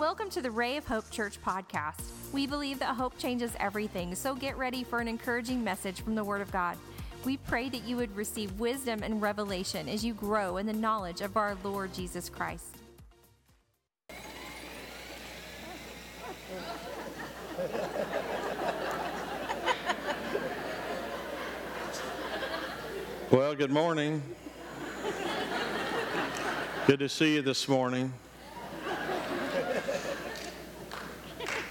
Welcome to the Ray of Hope Church podcast. We believe that hope changes everything, so get ready for an encouraging message from the Word of God. We pray that you would receive wisdom and revelation as you grow in the knowledge of our Lord Jesus Christ. Well, good morning. Good to see you this morning.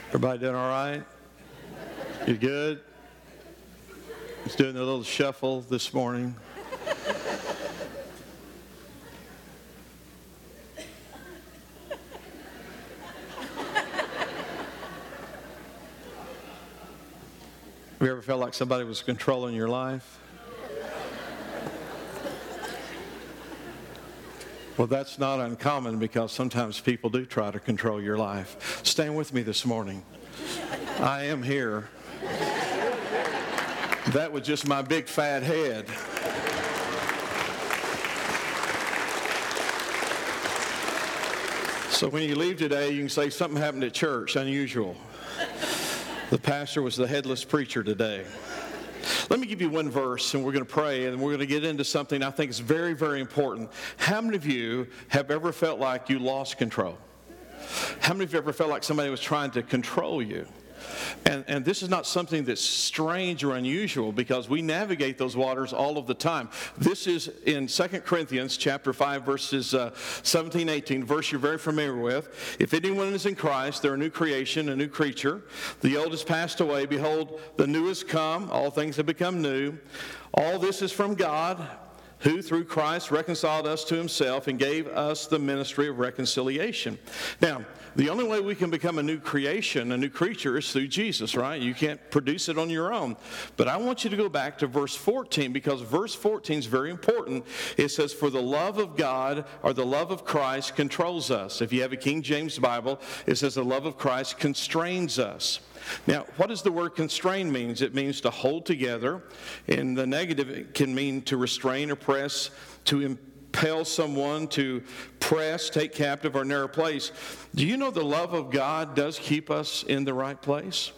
Everybody doing all right? You good? Just doing a little shuffle this morning. Have you ever felt like somebody was controlling your life? Well, that's not uncommon because sometimes people do try to control your life. Stand with me this morning. I am here. That was just my big fat head. So when you leave today, you can say something happened at church, unusual. The pastor was the headless preacher today. Let me give you one verse and we're going to pray and we're going to get into something I think is very, very important. How many of you have ever felt like you lost control? How many of you ever felt like somebody was trying to control you? And, and this is not something that's strange or unusual because we navigate those waters all of the time. This is in 2 Corinthians chapter 5, verses uh, 17, 18, verse you're very familiar with. If anyone is in Christ, they're a new creation, a new creature. The old has passed away. Behold, the new has come. All things have become new. All this is from God who through Christ reconciled us to himself and gave us the ministry of reconciliation. Now, the only way we can become a new creation, a new creature, is through Jesus, right? You can't produce it on your own. But I want you to go back to verse 14 because verse 14 is very important. It says, For the love of God or the love of Christ controls us. If you have a King James Bible, it says, The love of Christ constrains us. Now, what does the word constrain means? It means to hold together. In the negative, it can mean to restrain or press, to impel someone, to press, take captive, or narrow place. Do you know the love of God does keep us in the right place?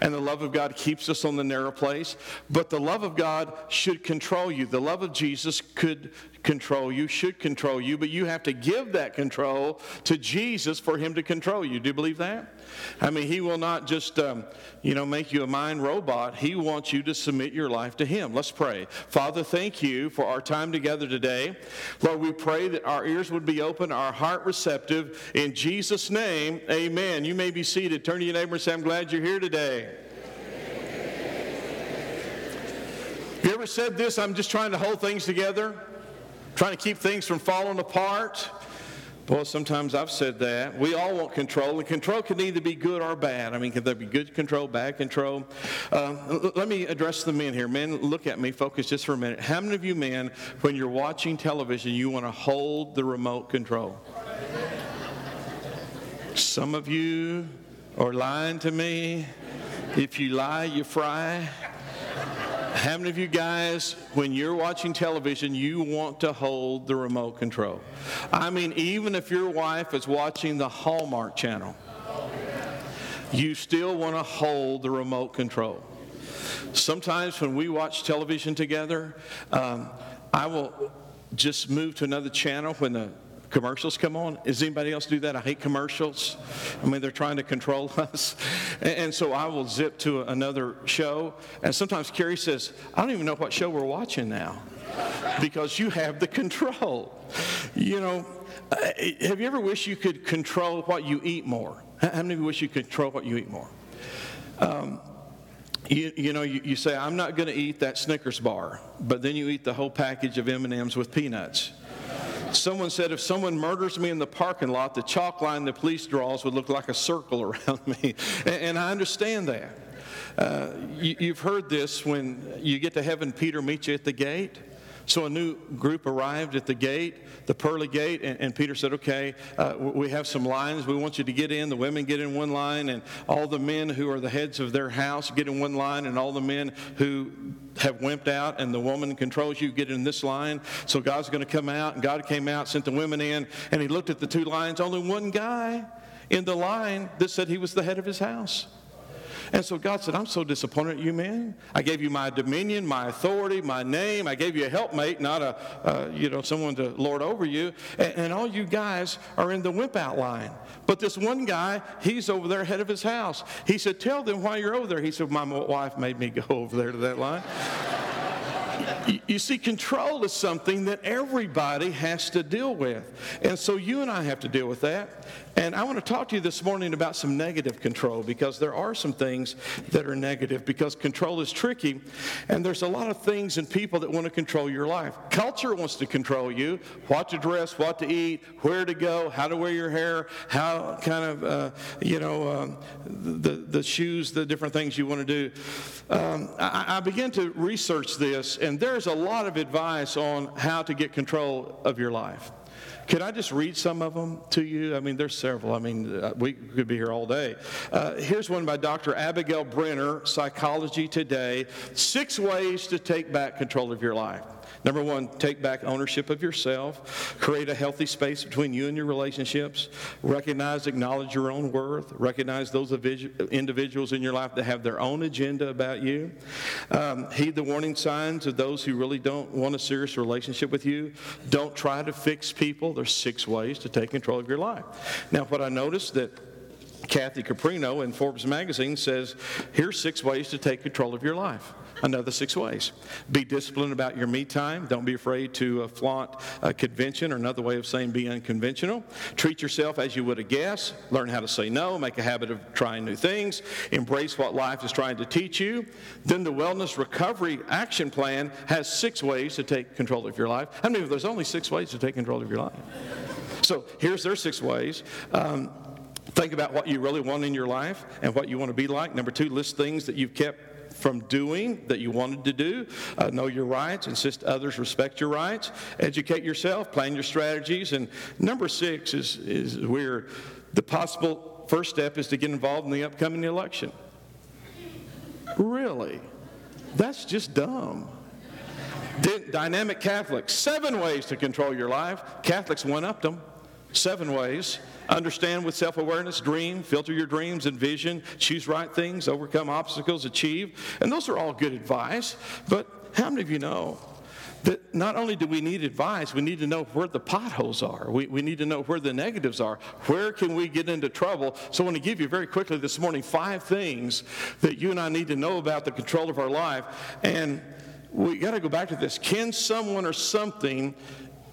And the love of God keeps us on the narrow place. But the love of God should control you. The love of Jesus could control you, should control you, but you have to give that control to Jesus for Him to control you. Do you believe that? I mean, He will not just, um, you know, make you a mind robot. He wants you to submit your life to Him. Let's pray. Father, thank you for our time together today. Lord, we pray that our ears would be open, our heart receptive. In Jesus' name, amen. You may be seated. Turn to your neighbor and say, I'm glad you're here today. You ever said this? I'm just trying to hold things together trying to keep things from falling apart. Boy, sometimes I've said that. We all want control, and control can either be good or bad. I mean, can there be good control, bad control? Uh, let me address the men here. Men, look at me, focus just for a minute. How many of you men, when you're watching television, you want to hold the remote control? Some of you are lying to me. If you lie, you fry. How many of you guys, when you're watching television, you want to hold the remote control? I mean, even if your wife is watching the Hallmark channel, you still want to hold the remote control. Sometimes when we watch television together, um, I will just move to another channel when the commercials come on. Does anybody else do that? I hate commercials. I mean, they're trying to control us. And, and, so I will zip to another show. And sometimes Carrie says, I don't even know what show we're watching now because you have the control. You know, have you ever wished you could control what you eat more? How many of you wish you could control what you eat more? Um, you, you, know, you, you say, I'm not going to eat that Snickers bar, but then you eat the whole package of M&Ms with peanuts. Someone said, if someone murders me in the parking lot, the chalk line the police draws would look like a circle around me. And, and I understand that. Uh, you, have heard this when you get to heaven, Peter meets you at the gate. So a new group arrived at the gate, the pearly gate, and, and Peter said, Okay, uh, we have some lines. We want you to get in. The women get in one line, and all the men who are the heads of their house get in one line, and all the men who have wimped out and the woman controls you get in this line. So God's going to come out, and God came out, sent the women in, and he looked at the two lines. Only one guy in the line that said he was the head of his house. And so God said, I'm so disappointed at you, man. I gave you my dominion, my authority, my name. I gave you a helpmate, not a, uh, you know, someone to lord over you. And, and, all you guys are in the wimp out line. But this one guy, he's over there head of his house. He said, tell them why you're over there. He said, my wife made me go over there to that line. You see, control is something that everybody has to deal with. And so you and I have to deal with that. And I want to talk to you this morning about some negative control because there are some things that are negative because control is tricky. And there's a lot of things and people that want to control your life. Culture wants to control you what to dress, what to eat, where to go, how to wear your hair, how kind of, uh, you know, um, the, the shoes, the different things you want to do. Um, I, I began to research this, and there's a lot of advice on how to get control of your life. Could I just read some of them to you? I mean, there's several. I mean, uh, we could be here all day. Uh, here's one by Dr. Abigail Brenner, Psychology Today Six Ways to Take Back Control of Your Life. Number one, take back ownership of yourself. Create a healthy space between you and your relationships. Recognize, acknowledge your own worth. Recognize those individuals in your life that have their own agenda about you. Um, heed the warning signs of those who really don't want a serious relationship with you. Don't try to fix people. There's six ways to take control of your life. Now, what I noticed that Kathy Caprino in Forbes magazine says, here's six ways to take control of your life another six ways. Be disciplined about your me time. Don't be afraid to uh, flaunt a convention or another way of saying be unconventional. Treat yourself as you would a guest. Learn how to say no. Make a habit of trying new things. Embrace what life is trying to teach you. Then the Wellness Recovery Action Plan has six ways to take control of your life. I mean, there's only six ways to take control of your life. So here's their six ways. Um, think about what you really want in your life and what you want to be like. Number two, list things that you've kept from doing that you wanted to do. Uh, know your rights, insist others respect your rights, educate yourself, plan your strategies. And number six is, is weird. The possible first step is to get involved in the upcoming election. Really? That's just dumb. Dynamic Catholics, seven ways to control your life. Catholics one upped them, seven ways. Understand with self awareness, dream, filter your dreams and vision, choose right things, overcome obstacles, achieve. And those are all good advice. But how many of you know that not only do we need advice, we need to know where the potholes are. We, we need to know where the negatives are. Where can we get into trouble? So I want to give you very quickly this morning five things that you and I need to know about the control of our life. And we got to go back to this. Can someone or something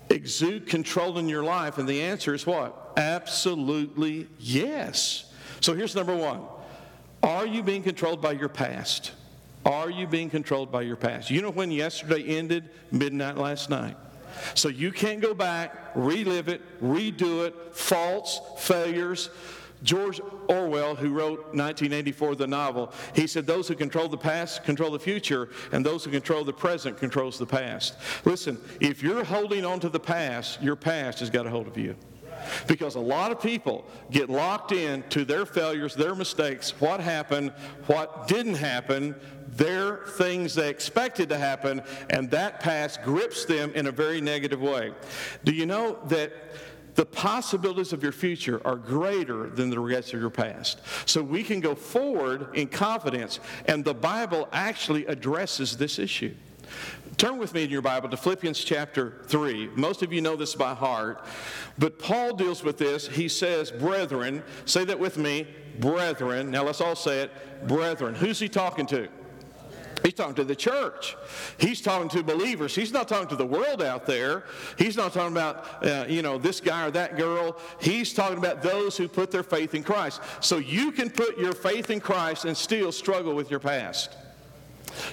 exude control in your life? And the answer is what? Absolutely yes. So here's number one Are you being controlled by your past? Are you being controlled by your past? You know when yesterday ended? Midnight last night. So you can't go back, relive it, redo it, faults, failures. George Orwell, who wrote 1984, the novel, he said, Those who control the past control the future, and those who control the present controls the past. Listen, if you're holding on to the past, your past has got a hold of you. Because a lot of people get locked in to their failures, their mistakes, what happened, what didn't happen, their things they expected to happen, and that past grips them in a very negative way. Do you know that the possibilities of your future are greater than the regrets of your past. So we can go forward in confidence, and the Bible actually addresses this issue. Turn with me in your Bible to Philippians chapter 3. Most of you know this by heart, but Paul deals with this. He says, Brethren, say that with me, brethren. Now let's all say it, brethren. Who's he talking to? He's talking to the church. He's talking to believers. He's not talking to the world out there. He's not talking about, uh, you know, this guy or that girl. He's talking about those who put their faith in Christ. So you can put your faith in Christ and still struggle with your past.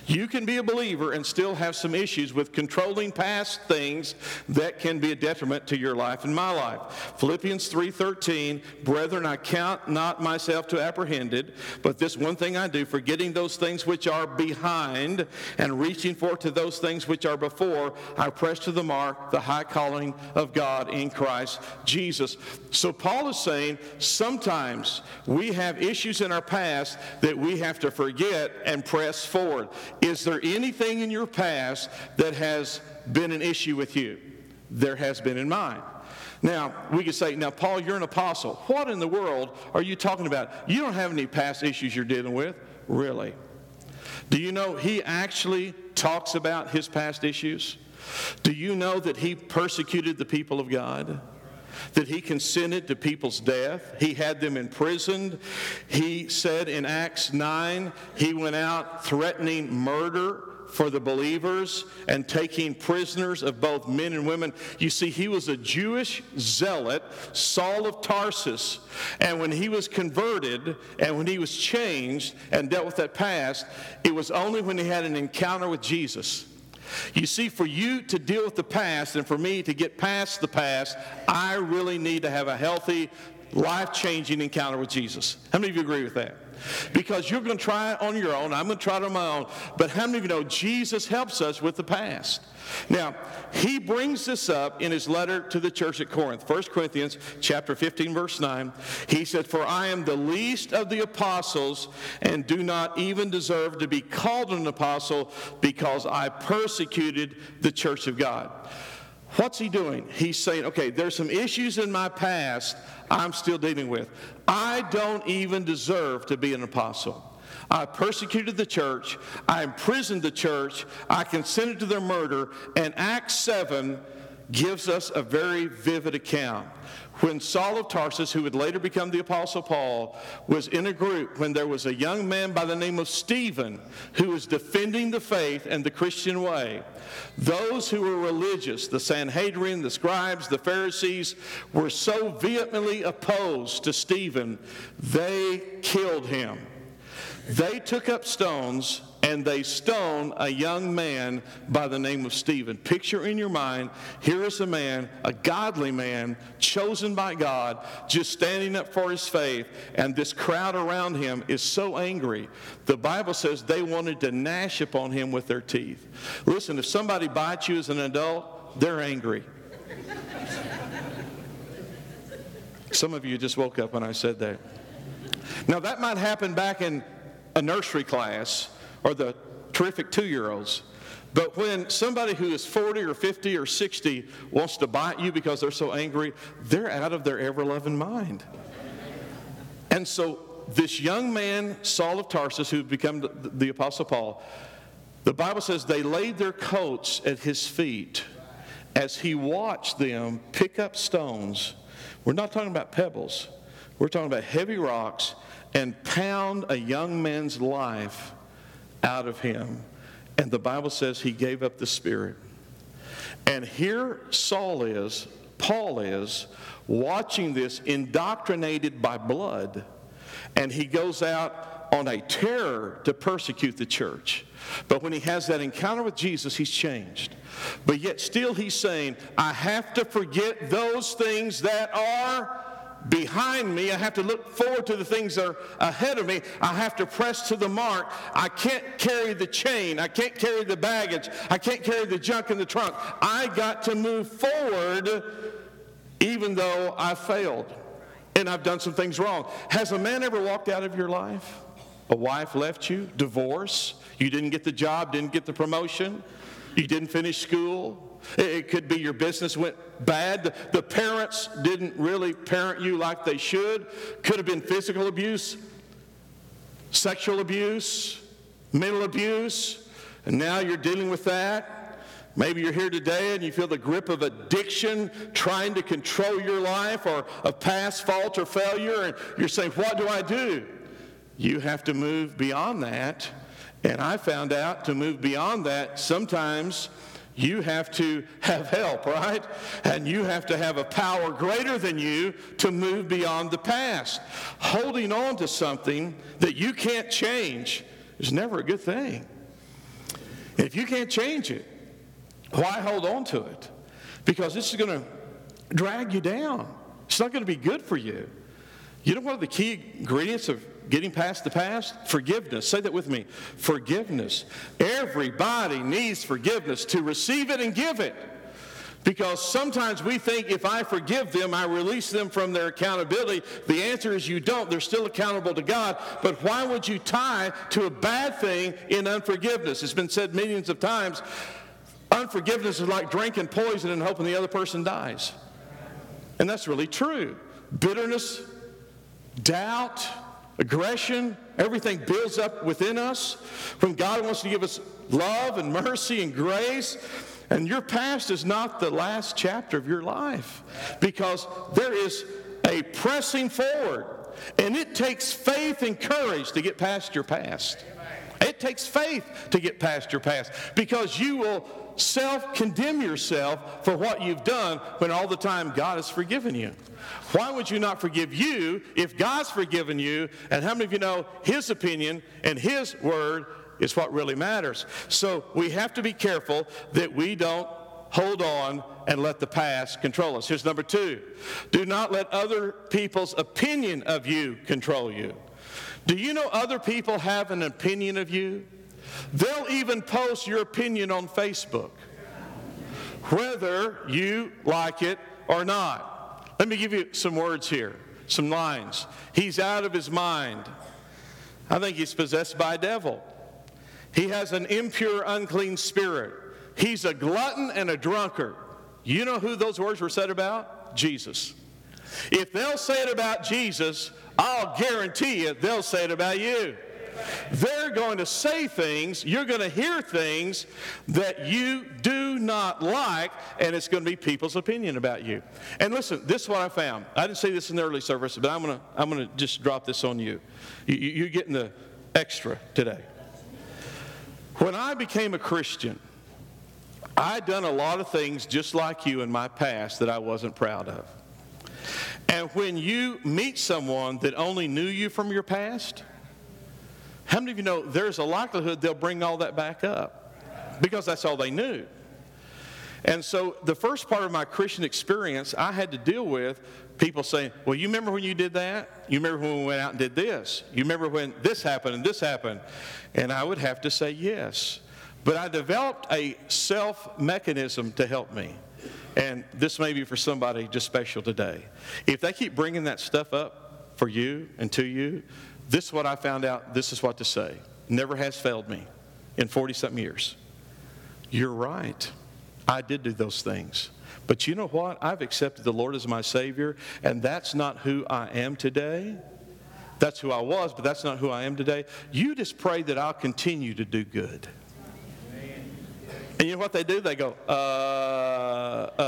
You can be a believer and still have some issues with controlling past things that can be a detriment to your life and my life. Philippians 3:13, brethren, I count not myself to apprehended, but this one thing I do, forgetting those things which are behind and reaching forth to those things which are before, I press to the mark the high calling of God in Christ Jesus. So Paul is saying sometimes we have issues in our past that we have to forget and press forward. Is there anything in your past that has been an issue with you? There has been in mine. Now, we could say, now, Paul, you're an apostle. What in the world are you talking about? You don't have any past issues you're dealing with. Really? Do you know he actually talks about his past issues? Do you know that he persecuted the people of God? That he consented to people's death. He had them imprisoned. He said in Acts 9, he went out threatening murder for the believers and taking prisoners of both men and women. You see, he was a Jewish zealot, Saul of Tarsus. And when he was converted and when he was changed and dealt with that past, it was only when he had an encounter with Jesus. You see, for you to deal with the past and for me to get past the past, I really need to have a healthy, life changing encounter with Jesus. How many of you agree with that? Because you're going to try it on your own. I'm going to try it on my own. But how many of you know Jesus helps us with the past? Now, he brings this up in his letter to the church at Corinth, 1 Corinthians chapter 15, verse 9. He said, For I am the least of the apostles and do not even deserve to be called an apostle because I persecuted the church of God. What's he doing? He's saying, okay, there's some issues in my past I'm still dealing with. I don't even deserve to be an apostle. I persecuted the church. I imprisoned the church. I consented to their murder. And Acts 7 gives us a very vivid account when Saul of Tarsus, who would later become the Apostle Paul, was in a group when there was a young man by the name of Stephen who was defending the faith and the Christian way. Those who were religious, the Sanhedrin, the scribes, the Pharisees, were so vehemently opposed to Stephen, they killed him. They took up stones and they stone a young man by the name of Stephen. Picture in your mind, here is a man, a godly man, chosen by God, just standing up for his faith, and this crowd around him is so angry. The Bible says they wanted to gnash upon him with their teeth. Listen, if somebody bites you as an adult, they're angry. Some of you just woke up when I said that. Now, that might happen back in a nursery class or the terrific two year olds. But when somebody who is 40 or 50 or 60 wants to bite you because they're so angry, they're out of their ever loving mind. And so, this young man, Saul of Tarsus, who had become the, the Apostle Paul, the Bible says they laid their coats at his feet as he watched them pick up stones. We're not talking about pebbles, we're talking about heavy rocks and pound a young man's life out of him. And the Bible says he gave up the Spirit. And here Saul is, Paul is, watching this, indoctrinated by blood. And he goes out on a terror to persecute the church. But when he has that encounter with Jesus, he's changed. But yet, still, he's saying, I have to forget those things that are behind me. I have to look forward to the things that are ahead of me. I have to press to the mark. I can't carry the chain. I can't carry the baggage. I can't carry the junk in the trunk. I got to move forward even though I failed and I've done some things wrong. Has a man ever walked out of your life? A wife left you? Divorce? You didn't get the job, didn't get the promotion? You didn't finish school? It could be your business went bad. The parents didn't really parent you like they should. Could have been physical abuse, sexual abuse, mental abuse, and now you're dealing with that. Maybe you're here today and you feel the grip of addiction trying to control your life or of past fault or failure, and you're saying, What do I do? You have to move beyond that. And I found out to move beyond that, sometimes you have to have help, right? And you have to have a power greater than you to move beyond the past. Holding on to something that you can't change is never a good thing. If you can't change it, why hold on to it? Because this is going to drag you down. It's not going to be good for you. You know one of the key ingredients of Getting past the past? Forgiveness. Say that with me. Forgiveness. Everybody needs forgiveness to receive it and give it. Because sometimes we think if I forgive them, I release them from their accountability. The answer is you don't. They're still accountable to God. But why would you tie to a bad thing in unforgiveness? It's been said millions of times unforgiveness is like drinking poison and hoping the other person dies. And that's really true. Bitterness, doubt, aggression, everything builds up within us. When God wants to give us love and mercy and grace, and your past is not the last chapter of your life because there is a pressing forward. And it takes faith and courage to get past your past. It takes faith to get past your past because you will self condemn yourself for what you've done when all the time God has forgiven you. Why would you not forgive you if God's forgiven you? And how many of you know His opinion and His word is what really matters? So we have to be careful that we don't hold on and let the past control us. Here's number two do not let other people's opinion of you control you. Do you know other people have an opinion of you? They'll even post your opinion on Facebook, whether you like it or not. Let me give you some words here, some lines. He's out of his mind. I think he's possessed by a devil. He has an impure, unclean spirit. He's a glutton and a drunkard. You know who those words were said about? Jesus. If they'll say it about Jesus, I'll guarantee you they'll say it about you. They're going to say things, you're going to hear things that you do not like, and it's going to be people's opinion about you. And listen, this is what I found. I didn't say this in the early service, but I'm going to, I'm going to just drop this on you. you. You're getting the extra today. When I became a Christian, I'd done a lot of things just like you in my past that I wasn't proud of. And when you meet someone that only knew you from your past, how many of you know there's a likelihood they'll bring all that back up? Because that's all they knew. And so the first part of my Christian experience, I had to deal with people saying, Well, you remember when you did that? You remember when we went out and did this? You remember when this happened and this happened? And I would have to say yes. But I developed a self mechanism to help me. And this may be for somebody just special today. If they keep bringing that stuff up for you and to you, this is what I found out. This is what to say. Never has failed me in 40 something years. You're right. I did do those things. But you know what? I've accepted the Lord as my Savior, and that's not who I am today. That's who I was, but that's not who I am today. You just pray that I'll continue to do good. And you know what they do? They go, uh, uh,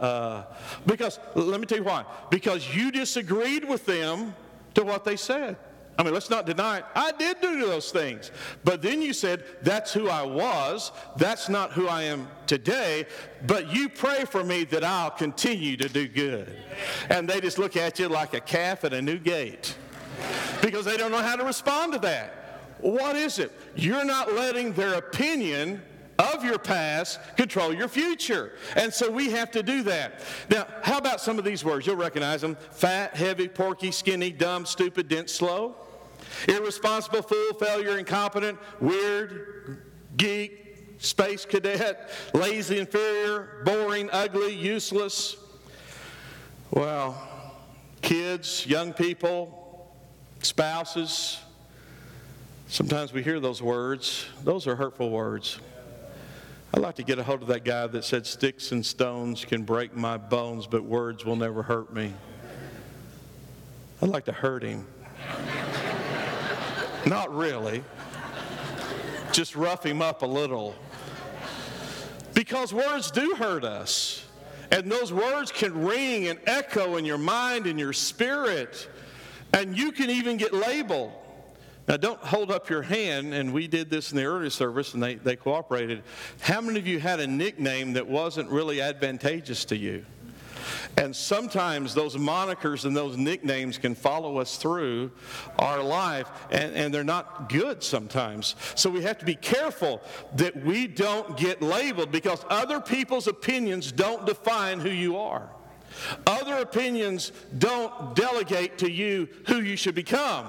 uh. Because, let me tell you why. Because you disagreed with them to what they said. I mean, let's not deny it. I did do those things. But then you said, that's who I was. That's not who I am today. But you pray for me that I'll continue to do good. And they just look at you like a calf at a new gate because they don't know how to respond to that. What is it? You're not letting their opinion of your past control your future. And so we have to do that. Now, how about some of these words? You'll recognize them fat, heavy, porky, skinny, dumb, stupid, dense, slow. Irresponsible, fool, failure, incompetent, weird, geek, space cadet, lazy, inferior, boring, ugly, useless. Well, kids, young people, spouses. Sometimes we hear those words. Those are hurtful words. I'd like to get a hold of that guy that said, Sticks and stones can break my bones, but words will never hurt me. I'd like to hurt him. Not really, just rough him up a little. Because words do hurt us. And those words can ring and echo in your mind and your spirit. And you can even get labeled. Now, don't hold up your hand, and we did this in the early service, and they, they cooperated. How many of you had a nickname that wasn't really advantageous to you? And sometimes those monikers and those nicknames can follow us through our life, and, and they're not good sometimes. So we have to be careful that we don't get labeled because other people's opinions don't define who you are. Other opinions don't delegate to you who you should become.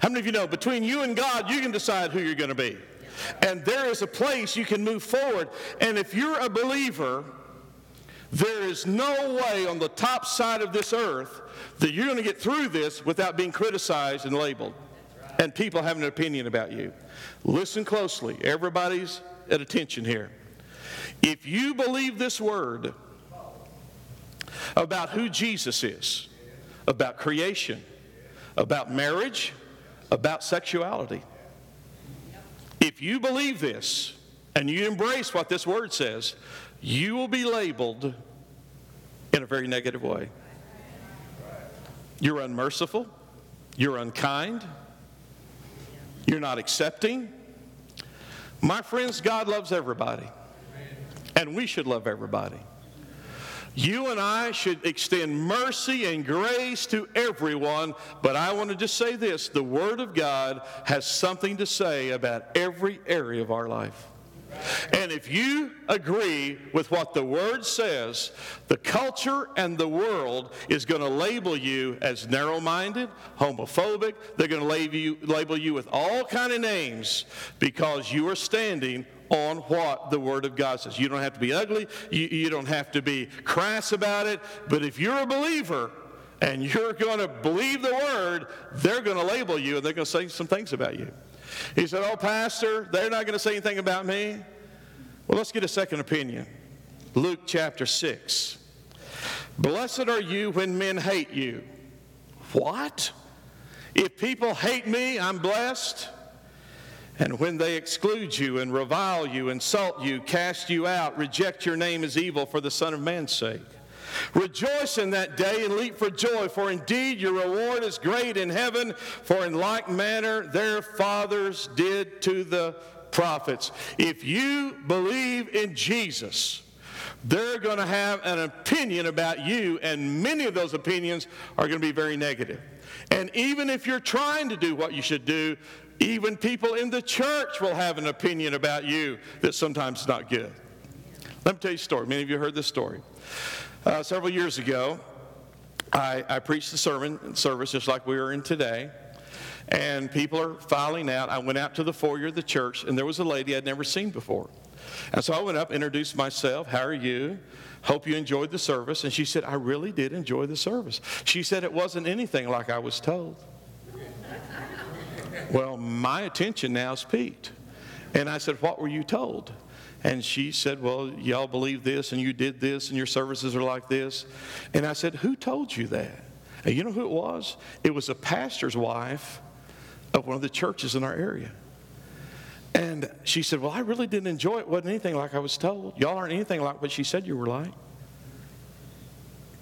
How many of you know between you and God, you can decide who you're going to be? And there is a place you can move forward. And if you're a believer, there is no way on the top side of this earth that you're going to get through this without being criticized and labeled and people having an opinion about you. Listen closely. Everybody's at attention here. If you believe this word, about who Jesus is, about creation, about marriage, about sexuality. If you believe this and you embrace what this word says, you will be labeled in a very negative way. You're unmerciful, you're unkind, you're not accepting. My friends, God loves everybody, and we should love everybody. You and I should extend mercy and grace to everyone, but I want to just say this the Word of God has something to say about every area of our life. And if you agree with what the word says, the culture and the world is going to label you as narrow-minded, homophobic. They're going to label you, label you with all kind of names because you are standing on what the Word of God says. You don't have to be ugly. You, you don't have to be crass about it. But if you're a believer and you're going to believe the Word, they're going to label you and they're going to say some things about you. He said, Oh, Pastor, they're not going to say anything about me. Well, let's get a second opinion. Luke chapter 6. Blessed are you when men hate you. What? If people hate me, I'm blessed. And when they exclude you and revile you, insult you, cast you out, reject your name as evil for the Son of Man's sake. Rejoice in that day and leap for joy, for indeed your reward is great in heaven, for in like manner their fathers did to the prophets. If you believe in Jesus, they're going to have an opinion about you, and many of those opinions are going to be very negative. And even if you're trying to do what you should do, even people in the church will have an opinion about you that sometimes is not good. Let me tell you a story. Many of you heard this story. Uh, several years ago, I, I preached a sermon service just like we are in today, and people are filing out. I went out to the foyer of the church, and there was a lady I'd never seen before. And so I went up, introduced myself. How are you? Hope you enjoyed the service. And she said, I really did enjoy the service. She said it wasn't anything like I was told. Well, my attention now is piqued. And I said, What were you told? And she said, Well, y'all believe this, and you did this, and your services are like this. And I said, Who told you that? And you know who it was? It was a pastor's wife of one of the churches in our area. And she said, Well, I really didn't enjoy it. it wasn't anything like I was told. Y'all aren't anything like what she said you were like.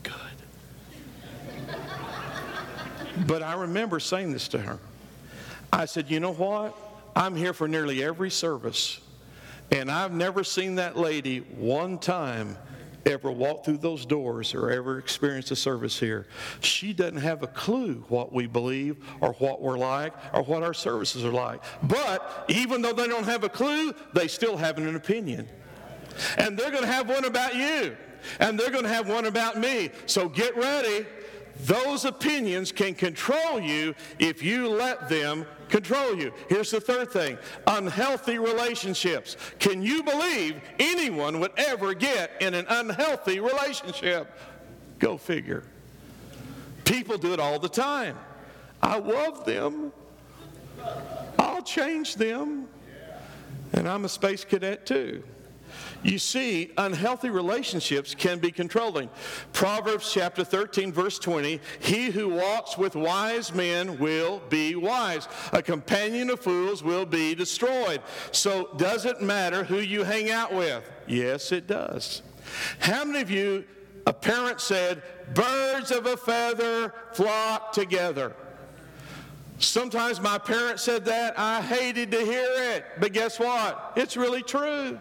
Good. but I remember saying this to her. I said, You know what? I'm here for nearly every service, and I've never seen that lady one time ever walk through those doors or ever experience a service here. She doesn't have a clue what we believe or what we're like or what our services are like. But even though they don't have a clue, they still have an opinion. And they're going to have one about you, and they're going to have one about me. So get ready. Those opinions can control you if you let them control you. Here's the third thing unhealthy relationships. Can you believe anyone would ever get in an unhealthy relationship? Go figure. People do it all the time. I love them. I'll change them. And I'm a space cadet too. You see, unhealthy relationships can be controlling. Proverbs chapter 13, verse 20 He who walks with wise men will be wise. A companion of fools will be destroyed. So, does it matter who you hang out with? Yes, it does. How many of you, a parent said, birds of a feather flock together? Sometimes my parents said that. I hated to hear it. But guess what? It's really true.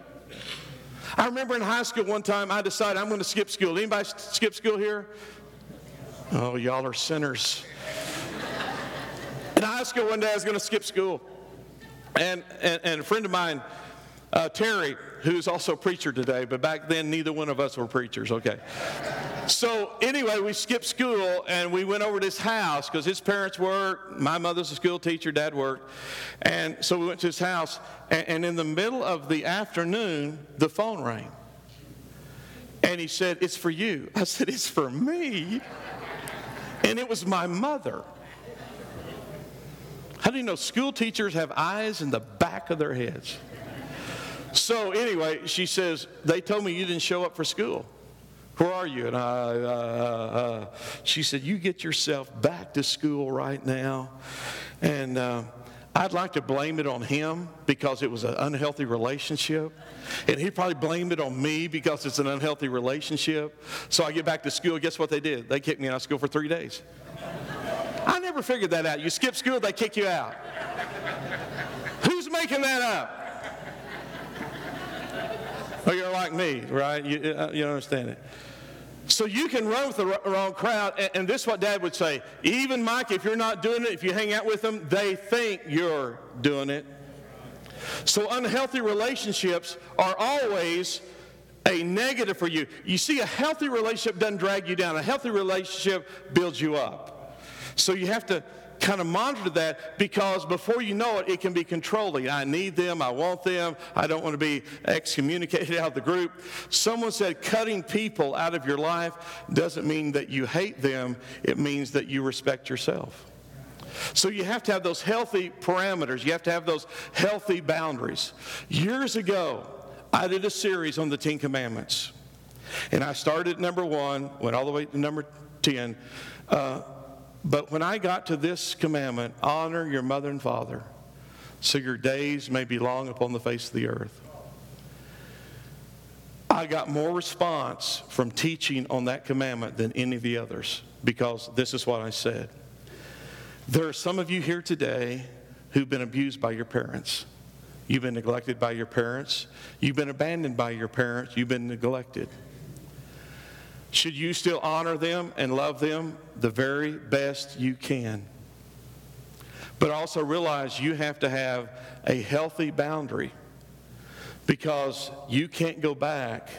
I remember in high school one time I decided I'm going to skip school. Anybody skip school here? Oh, y'all are sinners. in high school one day I was going to skip school. And, and, and a friend of mine, uh, Terry, who's also a preacher today, but back then neither one of us were preachers, okay. So anyway, we skipped school and we went over to his house because his parents worked. My mother's a school teacher, dad worked. And so we went to his house, and, and in the middle of the afternoon, the phone rang. And he said, It's for you. I said, It's for me. And it was my mother. How do you know school teachers have eyes in the back of their heads? So, anyway, she says, They told me you didn't show up for school. Where are you? And I, uh, uh, uh, she said, You get yourself back to school right now. And uh, I'd like to blame it on him because it was an unhealthy relationship. And he'd probably blame it on me because it's an unhealthy relationship. So I get back to school. Guess what they did? They kicked me out of school for three days. I never figured that out. You skip school, they kick you out. Who's making that up? Oh, you're like me, right? You, uh, you understand it. So you can run with the wrong crowd, and, and this is what Dad would say. Even Mike, if you're not doing it, if you hang out with them, they think you're doing it. So unhealthy relationships are always a negative for you. You see, a healthy relationship doesn't drag you down. A healthy relationship builds you up. So you have to kind of monitor that because before you know it, it can be controlling. I need them, I want them, I don't want to be excommunicated out of the group. Someone said cutting people out of your life doesn't mean that you hate them, it means that you respect yourself. So you have to have those healthy parameters, you have to have those healthy boundaries. Years ago, I did a series on the Ten Commandments. And I started at number one, went all the way to number 10. Uh, but when I got to this commandment, honor your mother and father, so your days may be long upon the face of the earth. I got more response from teaching on that commandment than any of the others because this is what I said. There are some of you here today who've been abused by your parents. You've been neglected by your parents. You've been abandoned by your parents. You've been neglected. Should you still honor them and love them the very best you can? But also realize you have to have a healthy boundary because you can't go back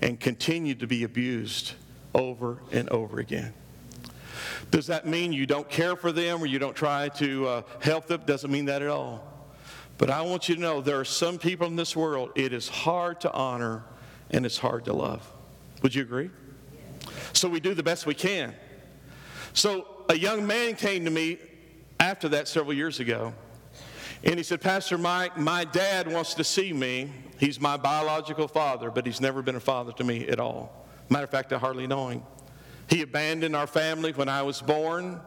and continue to be abused over and over again. Does that mean you don't care for them or you don't try to uh, help them? Doesn't mean that at all. But I want you to know there are some people in this world it is hard to honor and it's hard to love. Would you agree? So we do the best we can. So a young man came to me after that several years ago, and he said, Pastor Mike, my dad wants to see me. He's my biological father, but he's never been a father to me at all. Matter of fact, I hardly know him. He abandoned our family when I was born.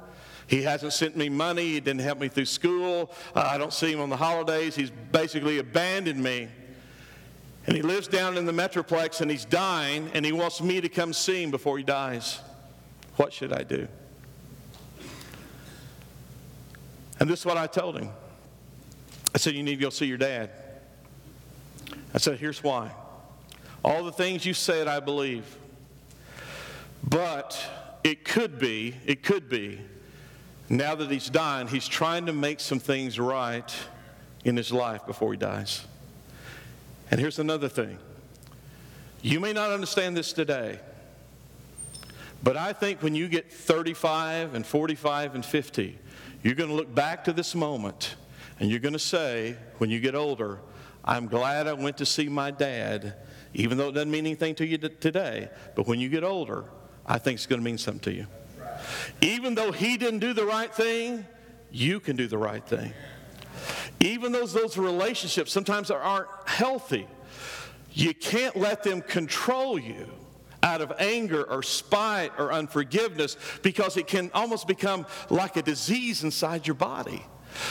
He hasn't sent me money. He didn't help me through school. Uh, I don't see him on the holidays. He's basically abandoned me. And he lives down in the Metroplex and he's dying, and he wants me to come see him before he dies. What should I do? And this is what I told him. I said, You need to go see your dad. I said, Here's why. All the things you said, I believe. But it could be, it could be, now that he's dying, he's trying to make some things right in his life before he dies. And here's another thing you may not understand this today, but I think when you get 35 and 45 and 50, you're going to look back to this moment and you're going to say, when you get older, I'm glad I went to see my dad, even though it doesn't mean anything to you today. But when you get older, I think it's going to mean something to you. Even though he didn't do the right thing, you can do the right thing. Even those those relationships sometimes aren't healthy, you can't let them control you out of anger or spite or unforgiveness because it can almost become like a disease inside your body.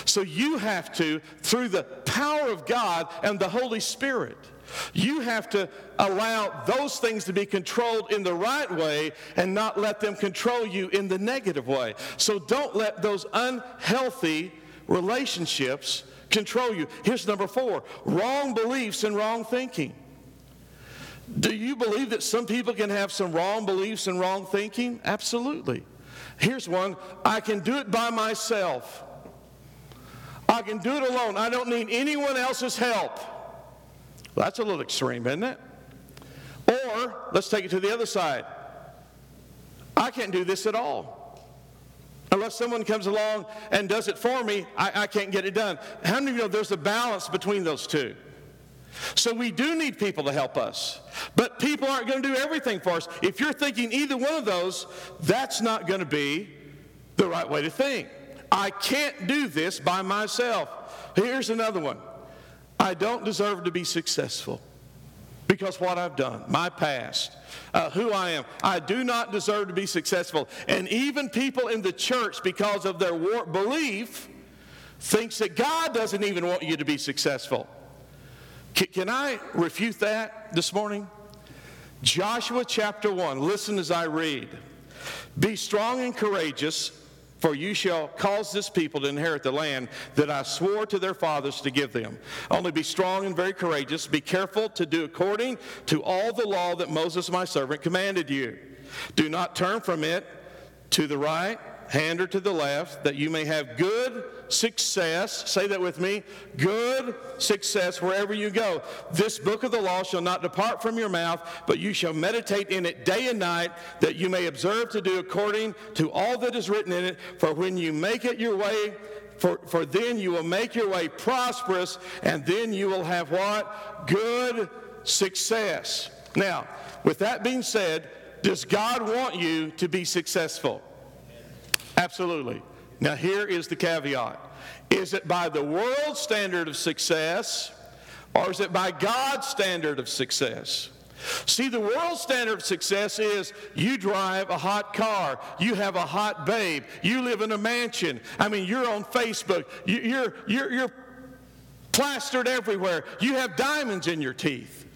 So you have to, through the power of God and the Holy Spirit, you have to allow those things to be controlled in the right way and not let them control you in the negative way. So don't let those unhealthy relationships control you. Here's number four wrong beliefs and wrong thinking. Do you believe that some people can have some wrong beliefs and wrong thinking? Absolutely. Here's one I can do it by myself. I can do it alone. I don't need anyone else's help. Well, that's a little extreme, isn't it? Or let's take it to the other side. I can't do this at all. Unless someone comes along and does it for me, I, I can't get it done. How many of you know there's a balance between those two? So we do need people to help us. But people aren't going to do everything for us. If you're thinking either one of those, that's not going to be the right way to think. I can't do this by myself. Here's another one I don't deserve to be successful. Because what I've done, my past, uh, who I am. I do not deserve to be successful. And even people in the church, because of their belief, thinks that God doesn't even want you to be successful. Can, can I refute that this morning? Joshua chapter 1, listen as I read. Be strong and courageous for you shall cause this people to inherit the land that I swore to their fathers to give them. Only be strong and very courageous. Be careful to do according to all the law that Moses my servant commanded you. Do not turn from it to the right hand or to the left, that you may have good success. Say that with me good success wherever you go. This book of the law shall not depart from your mouth, but you shall meditate in it day and night, that you may observe to do according to all that is written in it. For when you make it your way, for, for then you will make your way prosperous, and then you will have what? Good success. Now, with that being said, does God want you to be successful? Absolutely. Now, here is the caveat Is it by the world's standard of success, or is it by God's standard of success? See, the world standard of success is you drive a hot car, you have a hot babe, you live in a mansion. I mean, you're on Facebook, you're, you're, you're plastered everywhere, you have diamonds in your teeth.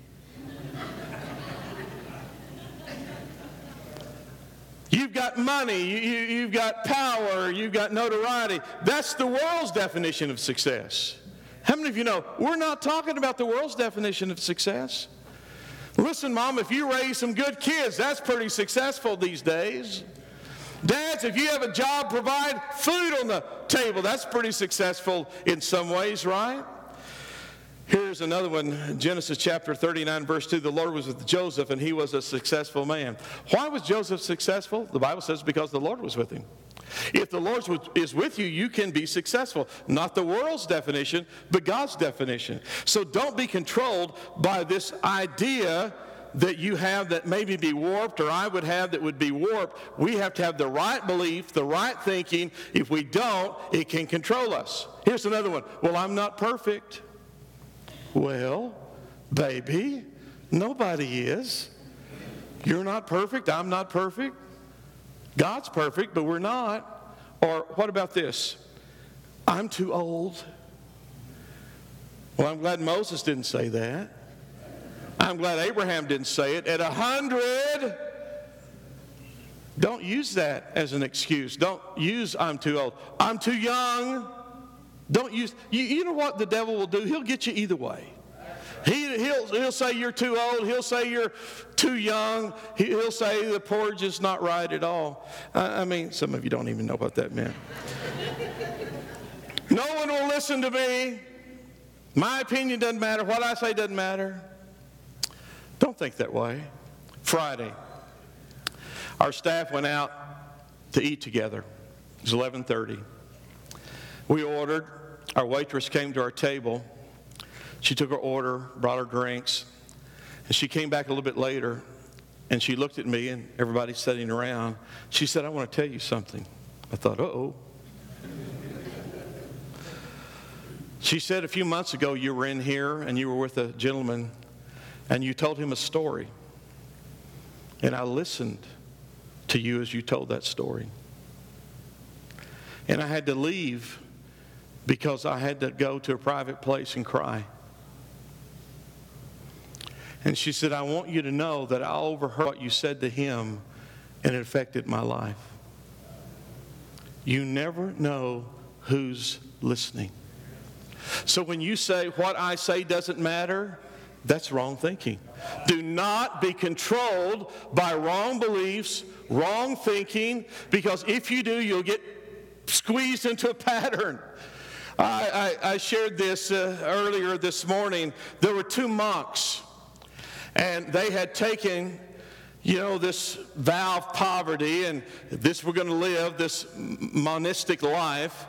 You've got money, you, have got power, you've got notoriety. That's the world's definition of success. How many of you know we're not talking about the world's definition of success? Listen, Mom, if you raise some good kids, that's pretty successful these days. Dads, if you have a job, provide food on the table, that's pretty successful in some ways, right? Here's another one Genesis chapter 39, verse 2. The Lord was with Joseph, and he was a successful man. Why was Joseph successful? The Bible says because the Lord was with him. If the Lord is with you, you can be successful. Not the world's definition, but God's definition. So don't be controlled by this idea that you have that maybe be warped or I would have that would be warped. We have to have the right belief, the right thinking. If we don't, it can control us. Here's another one. Well, I'm not perfect. Well, baby, nobody is. You're not perfect. I'm not perfect. God's perfect, but we're not. Or what about this? I'm too old. Well, I'm glad Moses didn't say that. I'm glad Abraham didn't say it. At a hundred, don't use that as an excuse. Don't use I'm too old. I'm too young. Don't use, you, you know what the devil will do? He'll get you either way. He, he'll, he'll say you're too old. He'll say you're too young. He, will say the porridge is not right at all. I, I mean, some of you don't even know what that meant. no one will listen to me. My opinion doesn't matter. What I say doesn't matter. Don't think that way. Friday, our staff went out to eat together. It was 11:30. We ordered. Our waitress came to our table. She took her order, brought her drinks, and she came back a little bit later and she looked at me and everybody sitting around. She said, I want to tell you something. I thought, oh. she said, A few months ago, you were in here and you were with a gentleman and you told him a story. And I listened to you as you told that story. And I had to leave because I had to go to a private place and cry. And she said, I want you to know that I overheard what you said to him and it affected my life. You never know who's listening. So when you say what I say doesn't matter, that's wrong thinking. Do not be controlled by wrong beliefs, wrong thinking, because if you do, you'll get squeezed into a pattern. I, I, I shared this uh, earlier this morning. There were two monks, and they had taken you know, this vow of poverty and this we're going to live, this monastic life.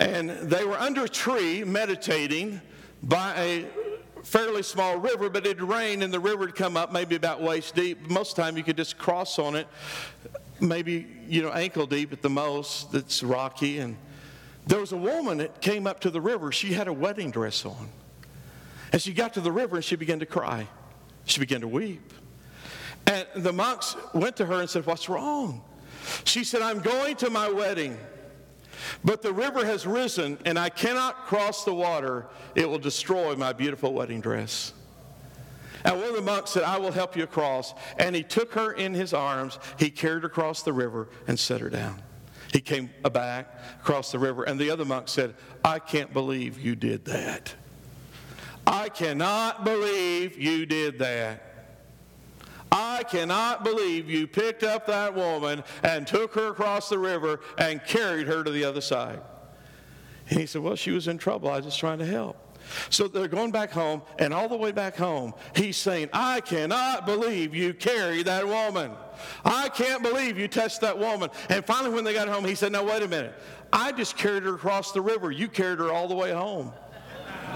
And they were under a tree meditating by a fairly small river, but it rained and the river had come up maybe about waist deep. Most of the time you could just cross on it, maybe, you know, ankle deep at the most, that's rocky. And there was a woman that came up to the river. She had a wedding dress on. And she got to the river and she began to cry. She began to weep. And the monks went to her and said, What's wrong? She said, I'm going to my wedding, but the river has risen and I cannot cross the water. It will destroy my beautiful wedding dress. And one of the monks said, I will help you across. And he took her in his arms, he carried her across the river and set her down. He came back across the river, and the other monk said, I can't believe you did that. I cannot believe you did that. I cannot believe you picked up that woman and took her across the river and carried her to the other side. And he said, Well, she was in trouble. I was just trying to help. So they're going back home, and all the way back home, he's saying, I cannot believe you carried that woman. I can't believe you touched that woman. And finally, when they got home, he said, Now, wait a minute. I just carried her across the river. You carried her all the way home.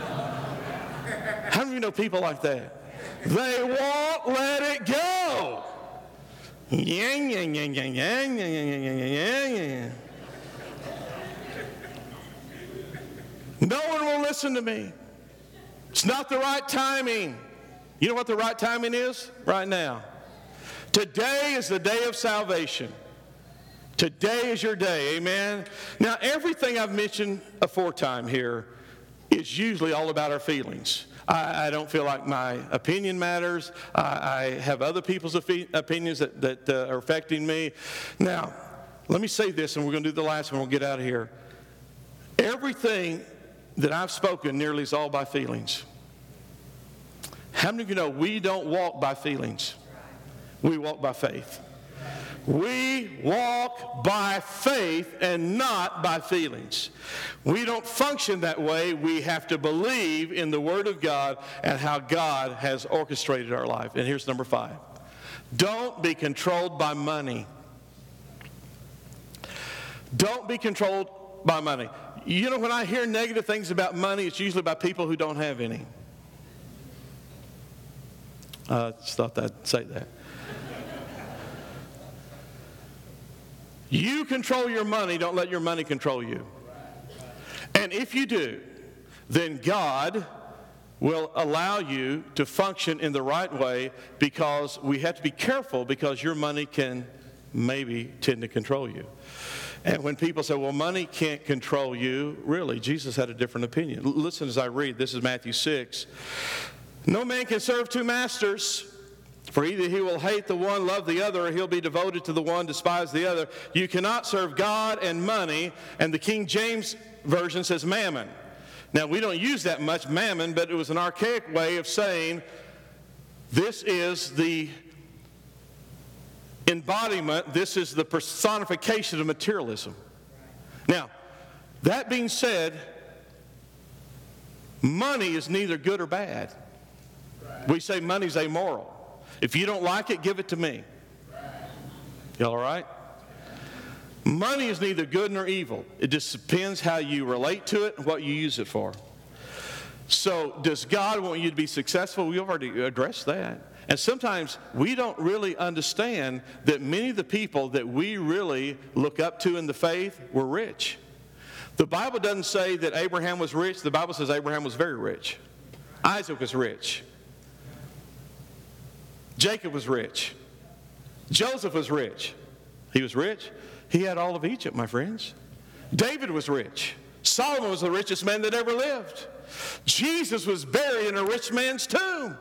How of you know people like that? They won't let it go. No one will listen to me. It's not the right timing. You know what the right timing is? Right now. Today is the day of salvation. Today is your day, amen? Now, everything I've mentioned aforetime here is usually all about our feelings. I, I don't feel like my opinion matters. I, I have other people's opinions that, that uh, are affecting me. Now, let me say this, and we're going to do the last one. We'll get out of here. Everything that I've spoken nearly is all by feelings. How many of you know we don't walk by feelings? We walk by faith. We walk by faith and not by feelings. We don't function that way. We have to believe in the Word of God and how God has orchestrated our life. And here's number five don't be controlled by money. Don't be controlled by money. You know, when I hear negative things about money, it's usually by people who don't have any. I just thought I'd say that. You control your money, don't let your money control you. And if you do, then God will allow you to function in the right way because we have to be careful because your money can maybe tend to control you. And when people say, well, money can't control you, really, Jesus had a different opinion. Listen as I read. This is Matthew 6. No man can serve two masters. For either he will hate the one, love the other, or he'll be devoted to the one, despise the other. You cannot serve God and money. And the King James Version says mammon. Now, we don't use that much, mammon, but it was an archaic way of saying this is the embodiment, this is the personification of materialism. Now, that being said, money is neither good or bad. We say money's amoral. If you don't like it, give it to me. You all right? Money is neither good nor evil. It just depends how you relate to it and what you use it for. So, does God want you to be successful? We already addressed that. And sometimes we don't really understand that many of the people that we really look up to in the faith were rich. The Bible doesn't say that Abraham was rich, the Bible says Abraham was very rich. Isaac was rich. Jacob was rich. Joseph was rich. He was rich. He had all of Egypt, my friends. David was rich. Solomon was the richest man that ever lived. Jesus was buried in a rich man's tomb.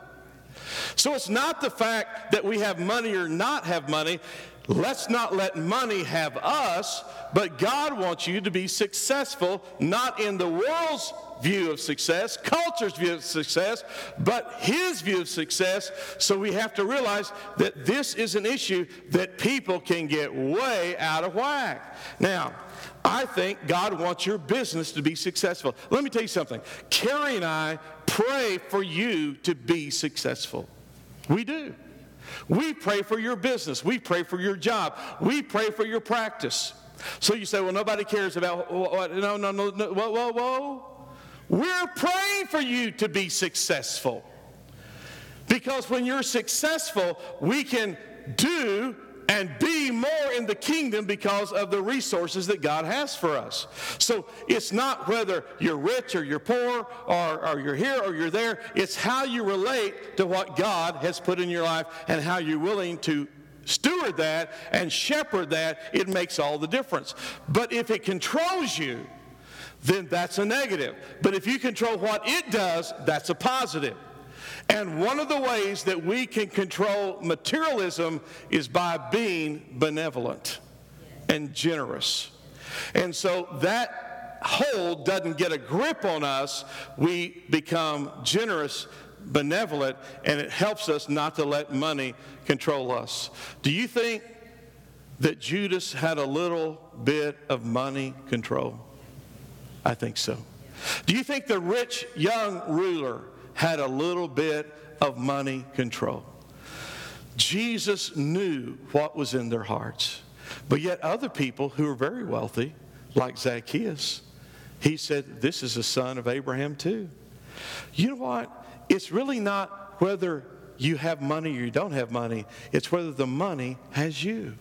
So it's not the fact that we have money or not have money. Let's not let money have us, but God wants you to be successful, not in the world's view of success, culture's view of success, but his view of success. So we have to realize that this is an issue that people can get way out of whack. Now, I think God wants your business to be successful. Let me tell you something. Carrie and I pray for you to be successful. We do. We pray for your business. We pray for your job. We pray for your practice. So you say, well, nobody cares about what? No, no, no, no. Whoa, whoa, whoa. We're praying for you to be successful. Because when you're successful, we can do and be more in the kingdom because of the resources that God has for us. So it's not whether you're rich or you're poor or, or you're here or you're there, it's how you relate to what God has put in your life and how you're willing to steward that and shepherd that. It makes all the difference. But if it controls you, then that's a negative. But if you control what it does, that's a positive. And one of the ways that we can control materialism is by being benevolent and generous. And so that hold doesn't get a grip on us. We become generous, benevolent, and it helps us not to let money control us. Do you think that Judas had a little bit of money control? I think so. Do you think the rich young ruler had a little bit of money control? Jesus knew what was in their hearts. But yet, other people who are very wealthy, like Zacchaeus, he said, This is a son of Abraham, too. You know what? It's really not whether you have money or you don't have money, it's whether the money has you.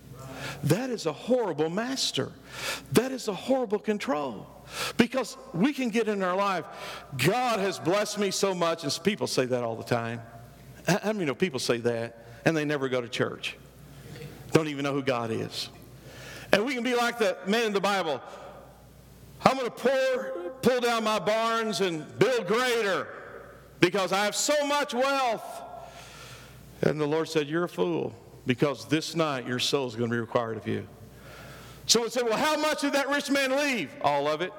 That is a horrible master. That is a horrible control. Because we can get in our life, God has blessed me so much, and people say that all the time. How many know people say that and they never go to church? Don't even know who God is. And we can be like the man in the Bible. I'm going to pour, pull down my barns and build greater because I have so much wealth. And the Lord said, You're a fool because this night your soul is going to be required of you. Someone said, Well, how much did that rich man leave? All of it.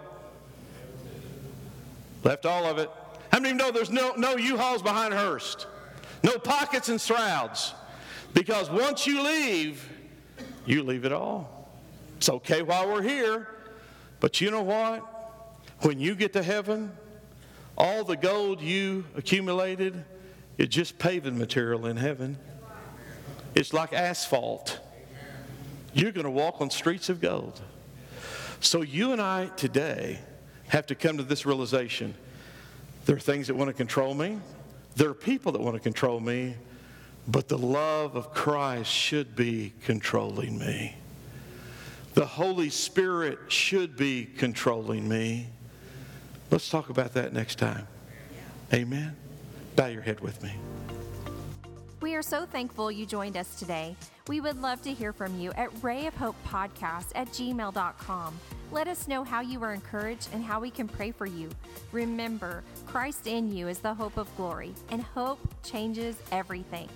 Left all of it. How many know there's no, no U-Hauls behind hearses? No pockets and shrouds. Because once you leave, you leave it all. It's okay while we're here, but you know what? When you get to heaven, all the gold you accumulated is just paving material in heaven. It's like asphalt. You're going to walk on streets of gold. So you and I today have to come to this realization. There are things that want to control me. There are people that want to control me, but the love of Christ should be controlling me. The Holy Spirit should be controlling me. Let's talk about that next time. Amen. Bow your head with me. We are so thankful you joined us today. We would love to hear from you at rayofhopepodcast at gmail.com. Let us know how you were encouraged and how we can pray for you. Remember, Christ in you is the hope of glory, and hope changes everything.